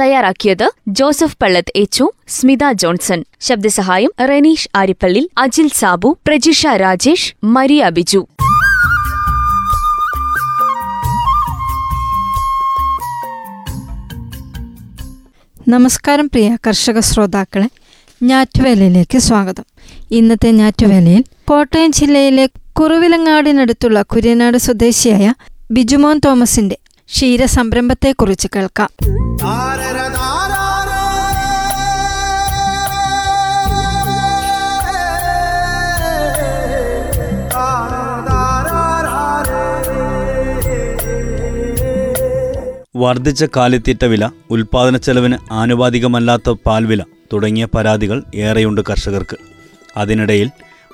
തയ്യാറാക്കിയത് ജോസഫ് പള്ളത്ത് എച്ചു സ്മിത ജോൺസൺ. ശബ്ദസഹായം റെനീഷ് ആരിപ്പള്ളി അജിൽ സാബു പ്രജിഷ രാജേഷ് മരിയ ബിജു. നമസ്കാരം പ്രിയ കർഷക ശ്രോതാക്കളെ ഞാറ്റുവേലയിലേക്ക് സ്വാഗതം. ഇന്നത്തെ ഞാറ്റുവേലയിൽ കോട്ടയം ജില്ലയിലെ കുറുവിലങ്ങാടിനടുത്തുള്ള കുര്യനാട് സ്വദേശിയായ ബിജുമോൻ തോമസിന്റെ ക്ഷീര സംരംഭത്തെക്കുറിച്ച് കേൾക്കാം വർദ്ധിച്ച കാലിത്തീറ്റ വില ഉൽപാദന ചെലവിന് ആനുപാതികമല്ലാത്ത പാൽവില തുടങ്ങിയ പരാതികൾ ഏറെയുണ്ട് കർഷകർക്ക്. അതിനിടയിൽ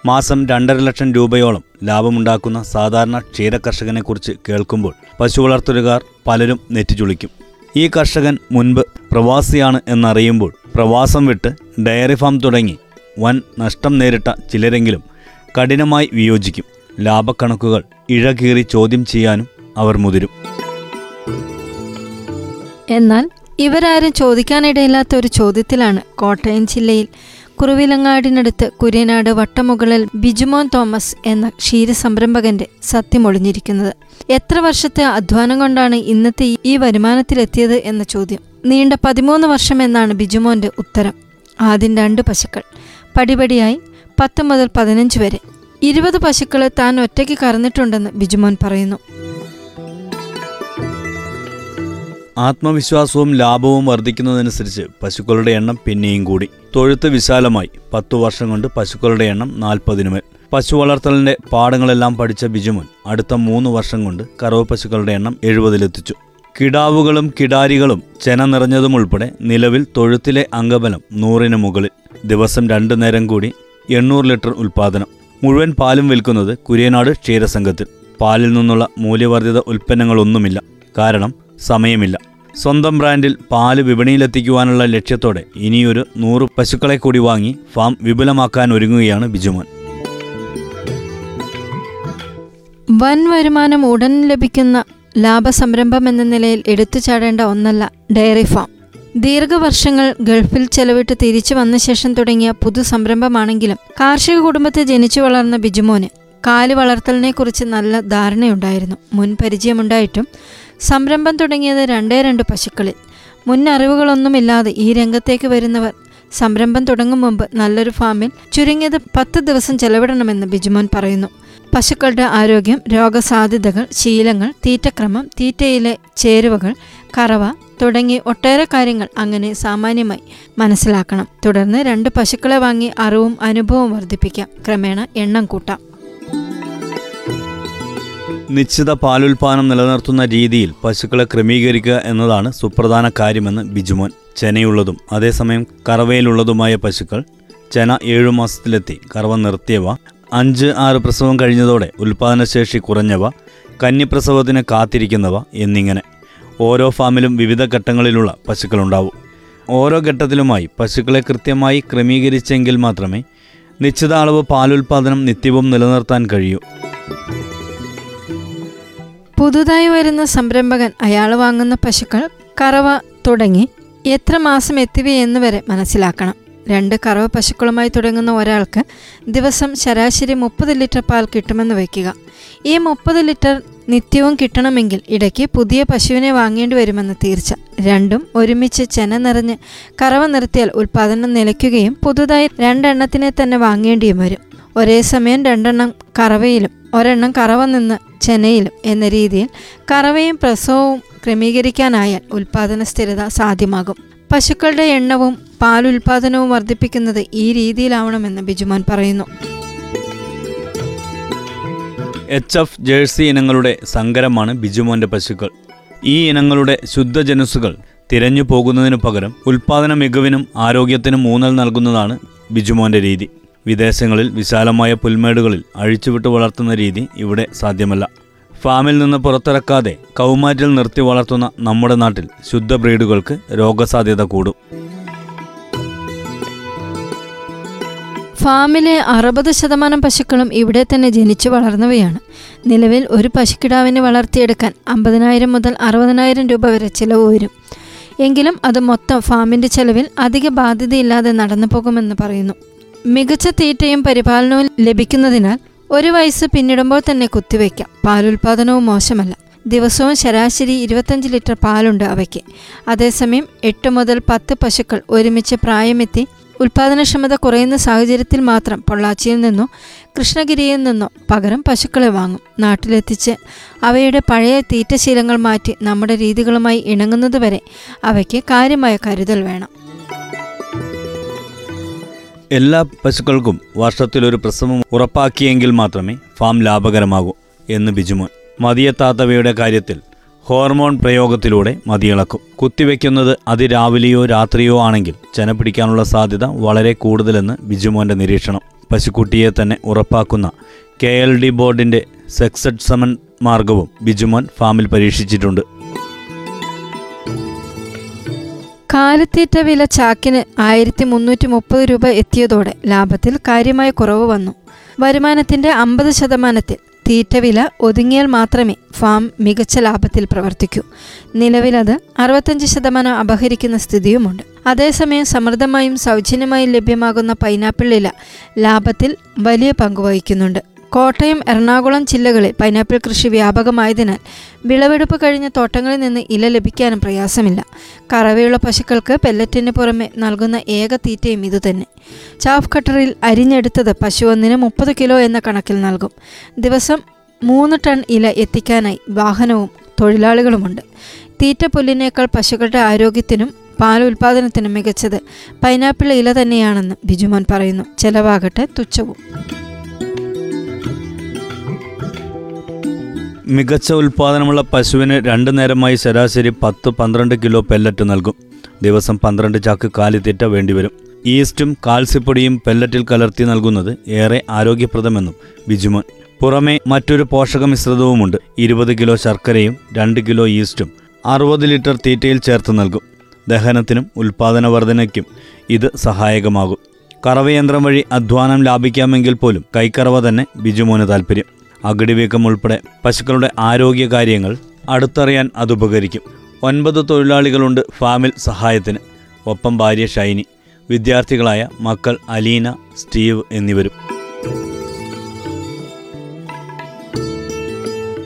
മാസം രണ്ടര ലക്ഷം രൂപയോളം ലാഭമുണ്ടാക്കുന്ന സാധാരണ ക്ഷീര ക്ഷീരകർഷകനെക്കുറിച്ച് കേൾക്കുമ്പോൾ പശു വളർത്തലുകാർ പലരും നെറ്റിച്ചുളിക്കും ഈ കർഷകൻ മുൻപ് പ്രവാസിയാണ് എന്നറിയുമ്പോൾ പ്രവാസം വിട്ട് ഡയറി ഫാം തുടങ്ങി വൻ നഷ്ടം നേരിട്ട ചിലരെങ്കിലും കഠിനമായി വിയോജിക്കും. ലാഭക്കണക്കുകൾ ഇഴകീറി ചോദ്യം ചെയ്യാനും അവർ മുതിരും. എന്നാൽ ഇവരാരും ചോദിക്കാനിടയില്ലാത്ത ഒരു ചോദ്യത്തിലാണ് കോട്ടയം ജില്ലയിൽ. കുറുവിലങ്ങാടിനടുത്ത് കുര്യനാട് വട്ടമുകളിൽ ബിജുമോൻ തോമസ് എന്ന ക്ഷീരസംരംഭകന്റെ സത്യമൊളിഞ്ഞിരിക്കുന്നത്. എത്ര വർഷത്തെ അധ്വാനം കൊണ്ടാണ് ഇന്നത്തെ ഈ വരുമാനത്തിലെത്തിയത് എന്ന ചോദ്യം. നീണ്ട പതിമൂന്ന് വർഷം എന്നാണ് ബിജുമോന്റെ ഉത്തരം. ആദ്യം രണ്ട് പശുക്കൾ. പടിപടിയായി പത്ത് മുതൽ പതിനഞ്ച് വരെ. ഇരുപത് പശുക്കളെ താൻ ഒറ്റയ്ക്ക് കറന്നിട്ടുണ്ടെന്ന് ബിജുമോൻ പറയുന്നു. ആത്മവിശ്വാസവും ലാഭവും വർദ്ധിക്കുന്നതനുസരിച്ച് പശുക്കളുടെ എണ്ണം പിന്നെയും കൂടി. തൊഴുത്ത് വിശാലമായി പത്തു വർഷം കൊണ്ട് പശുക്കളുടെ എണ്ണം നാൽപ്പതിനുമേൽ പശു വളർത്തലിന്റെ പാഠങ്ങളെല്ലാം പഠിച്ച ബിജുമോൻ അടുത്ത മൂന്ന് വർഷം കൊണ്ട് കറവ് പശുക്കളുടെ എണ്ണം എഴുപതിലെത്തിച്ചു. കിടാവുകളും കിടാരികളും ചെന നിറഞ്ഞതുമുൾപ്പെടെ നിലവിൽ തൊഴുത്തിലെ അംഗബലം നൂറിന് മുകളിൽ. ദിവസം രണ്ടു നേരം കൂടി എണ്ണൂറ് ലിറ്റർ ഉൽപ്പാദനം. മുഴുവൻ പാലും വിൽക്കുന്നത് കുര്യനാട് ക്ഷീരസംഘത്തിൽ. പാലിൽ നിന്നുള്ള മൂല്യവർദ്ധിത ഉൽപ്പന്നങ്ങളൊന്നുമില്ല. കാരണം സമയമില്ല. സ്വന്തം ബ്രാൻഡിൽ പാൽ വിപണിയിലെത്തിക്കുവാനുള്ള ലക്ഷ്യത്തോടെ ഇനിയൊരു നൂറ് പശുക്കളെ കൂടി വാങ്ങി ഫാം വിപുലമാക്കാൻ ഒരുങ്ങുകയാണ് ബിജുമോൻ. വൻ വരുമാനം ഉടൻ ലഭിക്കുന്ന ലാഭസംരംഭം എന്ന നിലയിൽ എടുത്തുചാടേണ്ട ഒന്നല്ല ഡയറി ഫാം. ദീർഘവർഷങ്ങൾ ഗൾഫിൽ ചെലവിട്ട് തിരിച്ചു വന്ന ശേഷം തുടങ്ങിയ പുതു സംരംഭമാണെങ്കിലും കാർഷിക കുടുംബത്തെ ജനിച്ചു വളർന്ന ബിജുമോന് കാൽ വളർത്തലിനെക്കുറിച്ച് നല്ല ധാരണയുണ്ടായിരുന്നു. മുൻ പരിചയമുണ്ടായിട്ടും സംരംഭം തുടങ്ങിയത് രണ്ടേ രണ്ട് പശുക്കളിൽ. മുൻ അറിവുകളൊന്നുമില്ലാതെ ഈ രംഗത്തേക്ക് വരുന്നവർ സംരംഭം തുടങ്ങും മുമ്പ് നല്ലൊരു ഫാമിൽ ചുരുങ്ങിയത് പത്ത് ദിവസം ചെലവിടണമെന്ന് ബിജുമോൻ പറയുന്നു. പശുക്കളുടെ ആരോഗ്യം രോഗസാധ്യതകൾ ശീലങ്ങൾ തീറ്റക്രമം തീറ്റയിലെ ചേരുവകൾ കറവ തുടങ്ങി ഒട്ടേറെ കാര്യങ്ങൾ അങ്ങനെ സാമാന്യമായി മനസ്സിലാക്കണം. തുടർന്ന് രണ്ട് പശുക്കളെ വാങ്ങി അറിവും അനുഭവവും വർദ്ധിപ്പിക്കാം. ക്രമേണ എണ്ണം കൂട്ടാം. നിശ്ചിത പാലുൽപാദനം നിലനിർത്തുന്ന രീതിയിൽ പശുക്കളെ ക്രമീകരിക്കുക എന്നതാണ് സുപ്രധാന കാര്യമെന്ന് ബിജുമോൻ ചെനയുള്ളതും അതേസമയം കറവയിലുള്ളതുമായ പശുക്കൾ ചെന ഏഴു മാസത്തിലെത്തി കറവ നിർത്തിയവ അഞ്ച് ആറ് പ്രസവം കഴിഞ്ഞതോടെ ഉൽപാദനശേഷി കുറഞ്ഞവ കന്നിപ്രസവത്തിന് കാത്തിരിക്കുന്നവ എന്നിങ്ങനെ. ഓരോ ഫാമിലും വിവിധ ഘട്ടങ്ങളിലുള്ള പശുക്കളുണ്ടാവും. ഓരോ ഘട്ടത്തിലുമായി പശുക്കളെ കൃത്യമായി ക്രമീകരിച്ചെങ്കിൽ മാത്രമേ നിശ്ചിത അളവ് പാലുൽപാദനം നിത്യവും നിലനിർത്താൻ കഴിയൂ. പുതുതായി വരുന്ന സംരംഭകൻ അയാൾ വാങ്ങുന്ന പശുക്കൾ കറവ തുടങ്ങി എത്ര മാസം എത്തിവയെന്ന് വരെ മനസ്സിലാക്കണം. രണ്ട് കറവ പശുക്കളുമായി തുടങ്ങുന്ന ഒരാൾക്ക് ദിവസം ശരാശരി മുപ്പത് ലിറ്റർ പാൽ കിട്ടുമെന്ന് വയ്ക്കുക. ഈ മുപ്പത് ലിറ്റർ നിത്യവും കിട്ടണമെങ്കിൽ ഇടയ്ക്ക് പുതിയ പശുവിനെ വാങ്ങേണ്ടി വരുമെന്ന് തീർച്ച. രണ്ടും ഒരുമിച്ച് ചെന നിറഞ്ഞ് കറവ നിർത്തിയാൽ ഉൽപ്പാദനം നിലയ്ക്കുകയും പുതുതായി രണ്ടെണ്ണത്തിനെ തന്നെ വാങ്ങേണ്ടിയും വരും. ഒരേ സമയം രണ്ടെണ്ണം കറവയിലും ഒരെണ്ണം കറവ നിന്ന് ചെനയിലും എന്ന രീതിയിൽ കറവയും പ്രസവവും ക്രമീകരിക്കാനായാൽ ഉൽപാദന സ്ഥിരത സാധ്യമാകും. പശുക്കളുടെ എണ്ണവും പാലുൽപാദനവും വർദ്ധിപ്പിക്കുന്നത് ഈ രീതിയിലാവണമെന്ന് ബിജുമാൻ പറയുന്നു. എച്ച് എഫ് ജേഴ്സി ഇനങ്ങളുടെ സങ്കരമാണ് ബിജുമോന്റെ പശുക്കൾ. ഈ ഇനങ്ങളുടെ ശുദ്ധജനുസുകൾ തിരഞ്ഞു പോകുന്നതിനു പകരം ഉൽപാദന മികവിനും ആരോഗ്യത്തിനും ഊന്നൽ നൽകുന്നതാണ് ബിജുമോന്റെ രീതി. വിദേശങ്ങളിൽ വിശാലമായ പുൽമേടുകളിൽ അഴിച്ചുവിട്ട് വളർത്തുന്ന രീതി ഇവിടെ സാധ്യമല്ല. ഫാമിൽ നിന്ന് പുറത്തിറക്കാതെ കൗമാറ്റിൽ നിർത്തി വളർത്തുന്ന നമ്മുടെ നാട്ടിൽ ശുദ്ധ ബ്രീഡുകൾക്ക് രോഗസാധ്യത കൂടും. ഫാമിലെ അറുപത് ശതമാനം പശുക്കളും ഇവിടെ തന്നെ ജനിച്ചു വളർന്നവയാണ്. നിലവിൽ ഒരു പശുക്കിടാവിനെ വളർത്തിയെടുക്കാൻ അമ്പതിനായിരം മുതൽ അറുപതിനായിരം രൂപ വരെ ചിലവ് വരും. എങ്കിലും അത് മൊത്തം ഫാമിന്റെ ചെലവിൽ അധിക ബാധ്യതയില്ലാതെ നടന്നു പോകുമെന്ന് പറയുന്നു. മികച്ച തീറ്റയും പരിപാലനവും ലഭിക്കുന്നതിനാൽ ഒരു വയസ്സ് പിന്നിടുമ്പോൾ തന്നെ കുത്തിവെക്കാം പാലുൽപാദനവും മോശമല്ല. ദിവസവും ശരാശരി ഇരുപത്തഞ്ച് ലിറ്റർ പാലുണ്ട് അവയ്ക്ക്. അതേസമയം എട്ട് മുതൽ പത്ത് പശുക്കൾ ഒരുമിച്ച് പ്രായമെത്തി ഉൽപാദനക്ഷമത കുറയുന്ന സാഹചര്യത്തിൽ മാത്രം പൊള്ളാച്ചിയിൽ നിന്നോ കൃഷ്ണഗിരിയിൽ നിന്നോ പകരം പശുക്കളെ വാങ്ങും. നാട്ടിലെത്തിച്ച് അവയുടെ പഴയ തീറ്റശീലങ്ങൾ മാറ്റി നമ്മുടെ രീതികളുമായി ഇണങ്ങുന്നതുവരെ അവയ്ക്ക് കാര്യമായ കരുതൽ വേണം. എല്ലാ പശുക്കൾക്കും വർഷത്തിലൊരു പ്രസവം ഉറപ്പാക്കിയെങ്കിൽ മാത്രമേ ഫാം ലാഭകരമാകൂ എന്ന് ബിജുമോൻ. മതിയെത്താത്തവയുടെ കാര്യത്തിൽ ഹോർമോൺ പ്രയോഗത്തിലൂടെ മതിയിളക്കും കുത്തിവെക്കുന്നത് അതിരാവിലെയോ രാത്രിയോ ആണെങ്കിൽ ചെന പിടിക്കാനുള്ള സാധ്യത വളരെ കൂടുതലെന്ന് ബിജുമോന്റെ നിരീക്ഷണം. പശുക്കുട്ടിയെ തന്നെ ഉറപ്പാക്കുന്ന കെ എൽ ഡി ബോർഡിന്റെ സെക്സഡ് സമൻ മാർഗവും ബിജുമോൻ ഫാമിൽ പരീക്ഷിച്ചിട്ടുണ്ട്. കാലിത്തീറ്റ വില ചാക്കിന് ആയിരത്തി മുന്നൂറ്റി മുപ്പത് രൂപ എത്തിയതോടെ ലാഭത്തിൽ കാര്യമായ കുറവ് വന്നു. വരുമാനത്തിന്റെ അമ്പത് ശതമാനത്തിൽ തീറ്റ വില ഒതുങ്ങിയാൽ മാത്രമേ ഫാം മികച്ച ലാഭത്തിൽ പ്രവർത്തിക്കൂ. നിലവിലത് അറുപത്തഞ്ച് ശതമാനം അപഹരിക്കുന്ന സ്ഥിതിയുമുണ്ട്. അതേസമയം സമൃദ്ധമായും സൗജന്യമായും ലഭ്യമാകുന്ന പൈനാപ്പിൾ ഇല ലാഭത്തിൽ വലിയ പങ്ക് വഹിക്കുന്നുണ്ട്. കോട്ടയം എറണാകുളം ജില്ലകളിൽ പൈനാപ്പിൾ കൃഷി വ്യാപകമായതിനാൽ വിളവെടുപ്പ് കഴിഞ്ഞ തോട്ടങ്ങളിൽ നിന്ന് ഇല ലഭിക്കാനും പ്രയാസമില്ല. കറവയുള്ള പശുക്കൾക്ക് പെല്ലറ്റിന് പുറമെ നൽകുന്ന ഏക തീറ്റയും ഇതുതന്നെ. ചാഫ് കട്ടറിൽ അരിഞ്ഞെടുത്തത് പശു ഒന്നിന് മുപ്പത് കിലോ എന്ന കണക്കിൽ നൽകും. ദിവസം മൂന്ന് ടൺ ഇല എത്തിക്കാനായി വാഹനവും തൊഴിലാളികളുമുണ്ട്. തീറ്റ പുല്ലിനേക്കാൾ പശുക്കളുടെ ആരോഗ്യത്തിനും പാൽ ഉൽപാദനത്തിനും മികച്ചത് പൈനാപ്പിൾ ഇല തന്നെയാണെന്ന് ബിജുമോൻ പറയുന്നു. ചെലവാകട്ടെ തുച്ഛവും. മികച്ച ഉൽപാദനമുള്ള പശുവിന് രണ്ടു നേരമായി ശരാശരി പത്ത് പന്ത്രണ്ട് കിലോ പെല്ലറ്റ് നൽകും. ദിവസം പന്ത്രണ്ട് ചാക്ക് കാലിത്തീറ്റ വേണ്ടിവരും. ഈസ്റ്റും കാൽസ്യപ്പൊടിയും പെല്ലറ്റിൽ കലർത്തി നൽകുന്നത് ഏറെ ആരോഗ്യപ്രദമെന്നും ബിജുമോൻ പുറമെ മറ്റൊരു പോഷക മിശ്രിതവുമുണ്ട് ഇരുപത് കിലോ ശർക്കരയും രണ്ട് കിലോ ഈസ്റ്റും അറുപത് ലിറ്റർ തീറ്റയിൽ ചേർത്ത് നൽകും. ദഹനത്തിനും ഉൽപാദന വർധനയ്ക്കും ഇത് സഹായകമാകും. കറവയന്ത്രം വഴി അധ്വാനം ലാഭിക്കാമെങ്കിൽ പോലും കൈക്കറവ തന്നെ ബിജുമോന് താല്പര്യം അകിടിവീക്കം ഉൾപ്പെടെ പശുക്കളുടെ ആരോഗ്യകാര്യങ്ങൾ അടുത്തറിയാൻ അതുപകരിക്കും ഒൻപത് തൊഴിലാളികളുണ്ട് ഫാമിൽ സഹായത്തിന്. ഒപ്പം ഭാര്യ ഷൈനി വിദ്യാർത്ഥികളായ മക്കൾ അലീന സ്റ്റീവ് എന്നിവരും.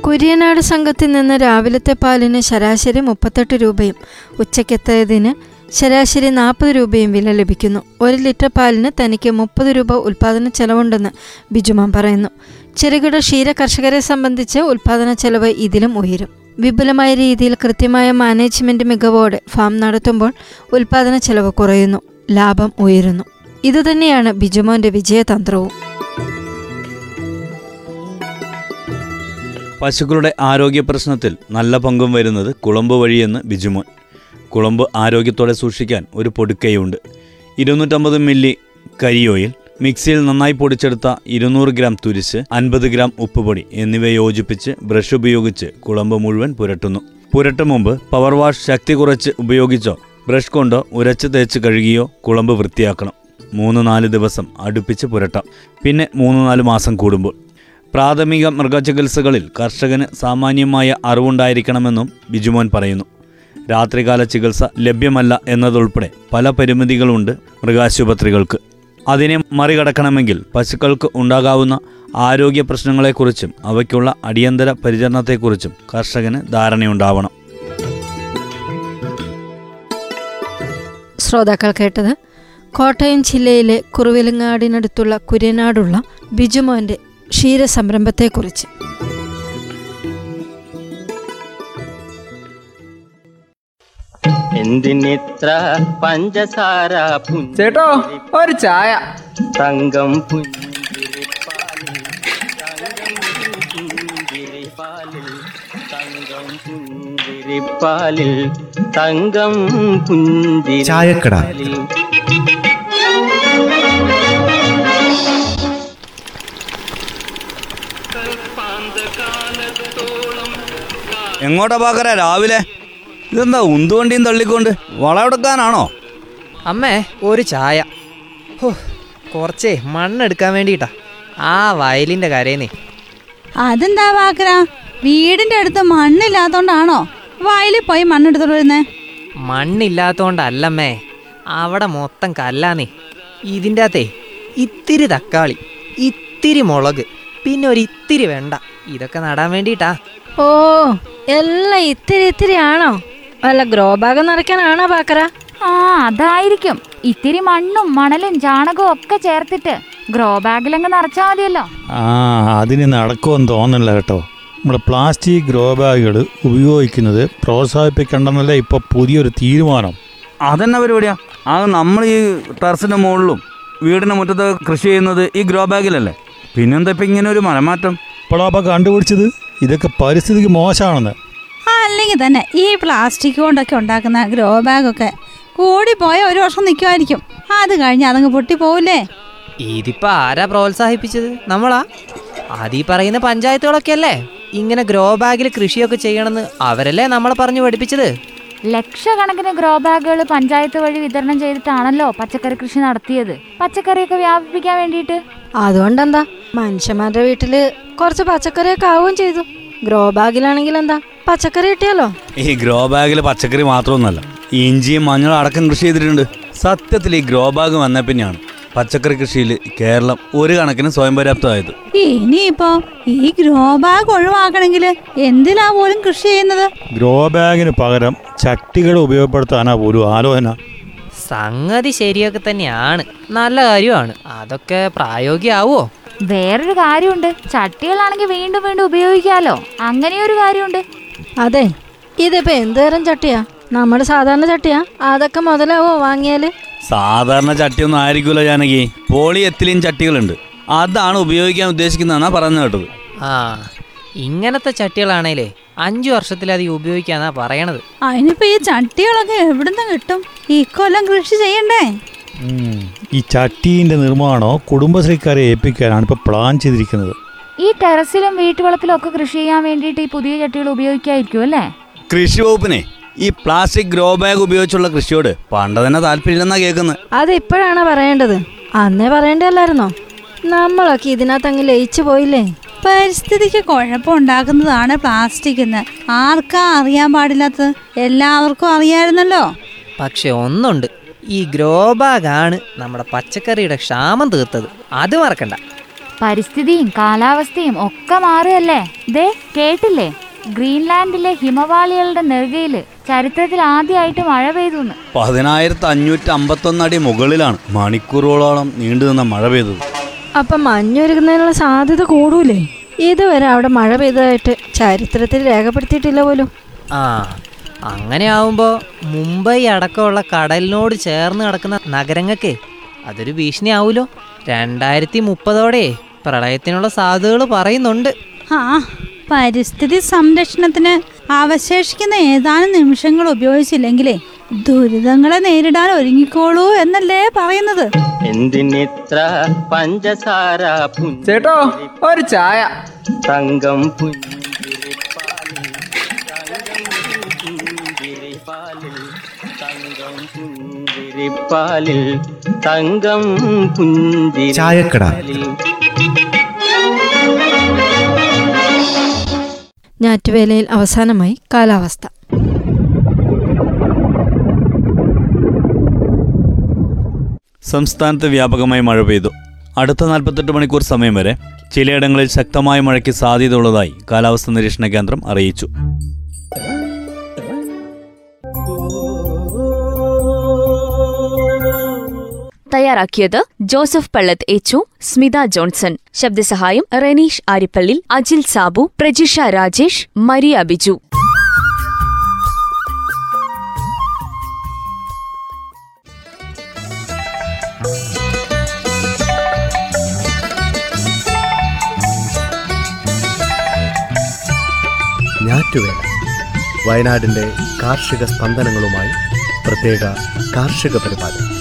കുര്യനാട് സംഘത്തിൽ നിന്ന് രാവിലത്തെ പാലിന് ശരാശരി മുപ്പത്തെട്ട് രൂപയും ഉച്ചയ്ക്കെത്തതിന് ശരാശരി നാൽപ്പത് രൂപയും വില ലഭിക്കുന്നു. ഒരു ലിറ്റർ പാലിന് തനിക്ക് മുപ്പത് രൂപ ഉൽപ്പാദന ചെലവുണ്ടെന്ന് ബിജുമാൻ പറയുന്നു. ചെറുകിട ക്ഷീര കർഷകരെ സംബന്ധിച്ച് ഉൽപ്പാദന ചെലവ് ഇതിലും ഉയരും. വിപുലമായ രീതിയിൽ കൃത്യമായ മാനേജ്മെന്റ് മികവോടെ ഫാം നടത്തുമ്പോൾ ഉൽപ്പാദന ചെലവ് കുറയുന്നു ലാഭം ഉയരുന്നു. ഇതുതന്നെയാണ് ബിജുമോന്റെ വിജയതന്ത്രവും. പശുക്കളുടെ ആരോഗ്യ പ്രശ്നത്തിൽ നല്ല പങ്കും വരുന്നത് കുളമ്പ് വഴിയെന്ന് ബിജുമോൻ. കുളമ്പ് ആരോഗ്യത്തോടെ സൂക്ഷിക്കാൻ ഒരു പൊടുക്കയുണ്ട്. ഇരുന്നൂറ്റമ്പത് മില്ലി കരിയോയിൽ മിക്സിയിൽ നന്നായി പൊടിച്ചെടുത്ത ഇരുന്നൂറ് ഗ്രാം തുരിശ് അൻപത് ഗ്രാം ഉപ്പുപൊടി എന്നിവ യോജിപ്പിച്ച് ബ്രഷ് ഉപയോഗിച്ച് കുളമ്പ് മുഴുവൻ പുരട്ടുന്നു. പുരട്ടും മുമ്പ് പവർ വാഷ് ശക്തി കുറച്ച് ഉപയോഗിച്ചോ ബ്രഷ് കൊണ്ടോ ഉരച്ച് തേച്ച് കഴുകിയോ കുളമ്പ് വൃത്തിയാക്കണം. മൂന്ന് നാല് ദിവസം അടുപ്പിച്ച് പുരട്ടാം. പിന്നെ മൂന്ന് നാല് മാസം കൂടുമ്പോൾ. പ്രാഥമിക മൃഗചികിത്സകളിൽ കർഷകന് സാമാന്യമായ അറിവുണ്ടായിരിക്കണമെന്നും ബിജുമോൻ പറയുന്നു. രാത്രികാല ചികിത്സ ലഭ്യമല്ല എന്നതുൾപ്പെടെ പല പരിമിതികളുണ്ട് മൃഗാശുപത്രികൾക്ക്. അതിനെ മറികടക്കണമെങ്കിൽ പശുക്കൾക്ക് ഉണ്ടാകാവുന്ന ആരോഗ്യ പ്രശ്നങ്ങളെക്കുറിച്ചും അവയ്ക്കുള്ള അടിയന്തര പരിചരണത്തെക്കുറിച്ചും കർഷകന് ധാരണയുണ്ടാവണം. ശ്രോതാക്കൾ കേട്ടത് കോട്ടയം ജില്ലയിലെ കുറുവിലങ്ങാടിനടുത്തുള്ള കുര്യനാടുള്ള ബിജുമോന്റെ ക്ഷീരസംരംഭത്തെക്കുറിച്ച്. എന്തിനിത്ര പഞ്ചസാര ചേട്ടോ ഒരു ചായ. തങ്കം പുഞ്ചിരിപ്പാലിൽ തങ്കം പുഞ്ചിരിപ്പാലിൽ തങ്കം പുഞ്ചിരി ചായക്കട. എങ്ങോട്ടാ പാക്കറ? രാവിലെ. ഇതെന്താ ഉന്തുവണ്ടിയും തള്ളിക്കൊണ്ട് വളമെടുക്കാനാണോ അമ്മേ ഒരു ചായ. ഹോ കുറച്ചേ മണ്ണെടുക്കാൻ വേണ്ടിട്ടാ ആ വയലിന്റെ കരേന്നേ. അതെന്താ വാക്കര? വീടിന്റെ അടുത്ത് മണ്ണില്ലാത്തോണ്ടാണോ വയലിൽ പോയി മണ്ണെടുത്തോണ്ട് വരുന്നേ? മണ്ണില്ലാത്തോണ്ടല്ലമ്മേ. അവിടെ മൊത്തം കല്ലാന്നേ. ഇതിന്റെ അകത്തേ ഇത്തിരി തക്കാളി ഇത്തിരി മുളക് പിന്നെ ഒരു ഇത്തിരി വെണ്ട. ഇതൊക്കെ നടാൻ വേണ്ടിട്ടാ ഓ എല്ലാം ഇത്തിരി ഇത്തിരി ആണോ വല്ല ഗ്രോ ബാഗ് നിറയ്ക്കാനാണോ പാക്കറ? ആ അതായിരിക്കും. ഇത്തിരി മണ്ണും മണലും ചാണകവും ഒക്കെ ചേർത്തിട്ട് ഗ്രോ ബാഗിലങ്ങ് നിറച്ചാ മതിയല്ലോ. ആ അതിന് നടക്കുമെന്ന് തോന്നുന്നില്ല കേട്ടോ. നമ്മൾ പ്ലാസ്റ്റിക് ഗ്രോ ബാഗുകൾ ഉപയോഗിക്കുന്നത് പ്രോത്സാഹിപ്പിക്കേണ്ടെന്നല്ല ഇപ്പോൾ പുതിയൊരു തീരുമാനം? അതെന്നെ പരിപാടിയാ? അത് നമ്മൾ ഈ ടെറസിന്റെ മുകളിലും വീടിന്റെ മുറ്റത്ത് കൃഷി ചെയ്യുന്നത് ഈ ഗ്രോ ബാഗിലല്ലേ? പിന്നെന്താ ഇപ്പൊ ഇങ്ങനെ ഒരു മലമാറ്റം ഇപ്പോഴാ കണ്ടുപിടിച്ചത്? ഇതൊക്കെ പരിസ്ഥിതിക്ക് മോശമാണെന്ന്. അല്ലെങ്കിൽ തന്നെ ഈ പ്ലാസ്റ്റിക് കൊണ്ടൊക്കെ ഉണ്ടാക്കുന്ന ഗ്രോ ബാഗൊക്കെ പോയ ഒരു വർഷം നിൽക്കുമായിരിക്കും അത് കഴിഞ്ഞ് അതങ്ങ് പൊട്ടിപ്പോവില്ലേ? ഇതിപ്പോ ആരാ പ്രോത്സാഹിപ്പിച്ചത്? നമ്മളാ? അതീ പറയുന്ന പഞ്ചായത്തുകളൊക്കെ അല്ലേ? ഇങ്ങനെ ഗ്രോ ബാഗിൽ കൃഷിയൊക്കെ ചെയ്യണമെന്ന് അവരല്ലേ നമ്മളെ പറഞ്ഞു പഠിപ്പിച്ചത്? ലക്ഷക്കണക്കിന് ഗ്രോ ബാഗുകൾ പഞ്ചായത്ത് വഴി വിതരണം ചെയ്തിട്ടാണല്ലോ പച്ചക്കറി കൃഷി നടത്തിയത്. പച്ചക്കറിയൊക്കെ വ്യാപിപ്പിക്കാൻ വേണ്ടിയിട്ട്. അതുകൊണ്ടെന്താ? മനുഷ്യന്മാരുടെ വീട്ടിൽ കുറച്ച് പച്ചക്കറിയൊക്കെ ആവുകയും ചെയ്തു. ഗ്രോ ബാഗിലാണെങ്കിൽ എന്താ? പച്ചക്കറി കിട്ടിയാലോ? ഈ ഗ്രോ ബാഗിൽ പച്ചക്കറി മാത്രമൊന്നുമല്ല ഇഞ്ചിയും മഞ്ഞളും അടക്കം കൃഷി ചെയ്തിട്ടുണ്ട്. സത്യത്തിൽ ഈ ഗ്രോ ബാഗ് വന്ന പിന്നെയാണ് പച്ചക്കറി കൃഷിയിൽ കേരളം ഒരു കണക്കിന് സ്വയം പര്യാപ്തമായത് ഇനിയിപ്പോ ഈ ഗ്രോ ബാഗ് ഒഴിവാക്കണമെങ്കിൽ എന്തിനാ പോലും കൃഷി ചെയ്യുന്നത്? ഗ്രോ ബാഗിന് പകരം ചട്ടികൾ ഉപയോഗപ്പെടുത്താനാ പോലും ആലോചന. സംഗതി ശരിയൊക്കെ തന്നെയാണ്. നല്ല കാര്യമാണ്. അതൊക്കെ പ്രായോഗികമാവോ വേറൊരു കാര്യമുണ്ട്. ചട്ടികളാണെങ്കിൽ വീണ്ടും വീണ്ടും ഉപയോഗിക്കാലോ. അങ്ങനെയൊരു കാര്യമുണ്ട്. അതെ. ഇതിപ്പോ എന്ത് തരം ചട്ടിയാ? നമ്മുടെ സാധാരണ ചട്ടിയാ? അതൊക്കെ മുതലാവോ വാങ്ങിയാൽ? സാധാരണ ചട്ടിയൊന്നും ആയിരിക്കുമല്ലോ ജാനകി. Poly ethylene ചട്ടികളുണ്ട്. അതാണ് ഉപയോഗിക്കാൻ ഉദ്ദേശിക്കുന്നതെന്നാ പറഞ്ഞു കേട്ടത്. ആ ഇങ്ങനത്തെ ചട്ടികളാണേലേ അഞ്ചു വർഷത്തിലധികം ഉപയോഗിക്കാന്നാ പറയണത്. അതിനിപ്പോ ഈ ചട്ടികളൊക്കെ എവിടുന്ന് കിട്ടും? ഈ കൊല്ലം കൃഷി ചെയ്യണ്ടേ? ഈ ചട്ടീന്റെ നിർമ്മാണോ കുടുംബശ്രീക്കാരെ ഏൽപ്പിക്കാനാണ് ഇപ്പൊ പ്ലാൻ ചെയ്തിരിക്കുന്നത്. ഈ ടെറസിലും വീട്ടുവളപ്പിലും ഒക്കെ കൃഷി ചെയ്യാൻ വേണ്ടിയിട്ട് ഈ പുതിയ ചട്ടികൾ ഉപയോഗിക്കായിരിക്കും അല്ലേ? കൃഷി വകുപ്പിനെ ഈ പ്ലാസ്റ്റിക് ഗ്രോ ബാഗ് ഉപയോഗിച്ചുള്ള കൃഷിയോട് പണ്ട് തന്നെ താല്പര്യമില്ലെന്നാ കേൾക്കുന്നത് അത് ഇപ്പോഴാണ് പറയേണ്ടത്? അന്നേ പറയേണ്ടതല്ലായിരുന്നോ നമ്മളൊക്കെ ഇതിനകത്ത് അങ്ങ് ലയിച്ചു പോയില്ലേ? പരിസ്ഥിതിക്ക് കുഴപ്പമുണ്ടാക്കുന്നതാണ് പ്ലാസ്റ്റിക് എന്ന്. ആർക്കാ അറിയാൻ പാടില്ലാത്തത്? എല്ലാവർക്കും അറിയായിരുന്നല്ലോ. പക്ഷെ ഒന്നുണ്ട്. ഈ ഗ്രോ ബാഗാണ് നമ്മുടെ പച്ചക്കറിയുടെ ക്ഷാമം തീർത്തത്. അത് മറക്കണ്ട. പരിസ്ഥിതിയും കാലാവസ്ഥയും ഒക്കെ മാറുകയല്ലേ? ദേ കേട്ടില്ലേ? ഗ്രീൻലാൻഡിലെ ഹിമവാളികളുടെ നെറുകയിൽ ചരിത്രത്തിൽ ആദ്യമായിട്ട് മഴ പെയ്തു പതിനായിരത്തി അഞ്ഞൂറ്റി അമ്പത്തൊന്ന് അടി മുകളിലാണ്. മണിക്കൂറുകളോളം നീണ്ടുനിന്ന മഴ പെയ്തത്. അപ്പം മഞ്ഞൊരുക്കുന്നതിനുള്ള സാധ്യത കൂടൂലേ? ഇതുവരെ അവിടെ മഴ പെയ്തതായിട്ട് ചരിത്രത്തിൽ രേഖപ്പെടുത്തിയിട്ടില്ല പോലും. ആ അങ്ങനെ ആവുമ്പോൾ മുംബൈ അടക്കമുള്ള കടലിനോട് ചേർന്ന് കിടക്കുന്ന നഗരങ്ങൾക്ക് അതൊരു ഭീഷണി ആവൂലോ രണ്ടായിരത്തി മുപ്പതോടെ പ്രളയത്തിനുള്ള സാധ്യതകൾ പറയുന്നുണ്ട്. ആ പരിസ്ഥിതി സംരക്ഷണത്തിന് അവശേഷിക്കുന്ന ഏതാനും നിമിഷങ്ങൾ ഉപയോഗിച്ചില്ലെങ്കിലേ ദുരിതങ്ങളെ നേരിടാൻ ഒരുങ്ങിക്കോളൂ എന്നല്ലേ പറയുന്നത്. എന്തിനിത്ര പഞ്ചസാര ചേട്ടോ ഒരു ചായ. തങ്കം പുഞ്ചിരിപ്പാലിൽ തങ്കം പുഞ്ചിരിപ്പാലിൽ തങ്കം പുഞ്ചിരിപ്പാലിൽ ചായക്കട. ഞാറ്റുവേലയിൽ അവസാനമായി കാലാവസ്ഥ. സംസ്ഥാനത്ത് വ്യാപകമായി മഴ പെയ്തു. അടുത്ത നാൽപ്പത്തെട്ട് മണിക്കൂർ സമയം വരെ ചിലയിടങ്ങളിൽ ശക്തമായ മഴയ്ക്ക് സാധ്യതയുള്ളതായി കാലാവസ്ഥാ നിരീക്ഷണ കേന്ദ്രം അറിയിച്ചു. തയ്യാറാക്കിയത് ജോസഫ് പള്ളത്ത് എച്ചു സ്മിത ജോൺസൺ. ശബ്ദസഹായം റെനീഷ് ആരിപ്പള്ളി അജിൽ സാബു പ്രജിഷ രാജേഷ് മരിയ ബിജു. ഞാറ്റുവേല വയനാടിന്റെ കാർഷിക സ്പന്ദനങ്ങളുമായി പ്രത്യേക കാർഷിക പരിപാടി.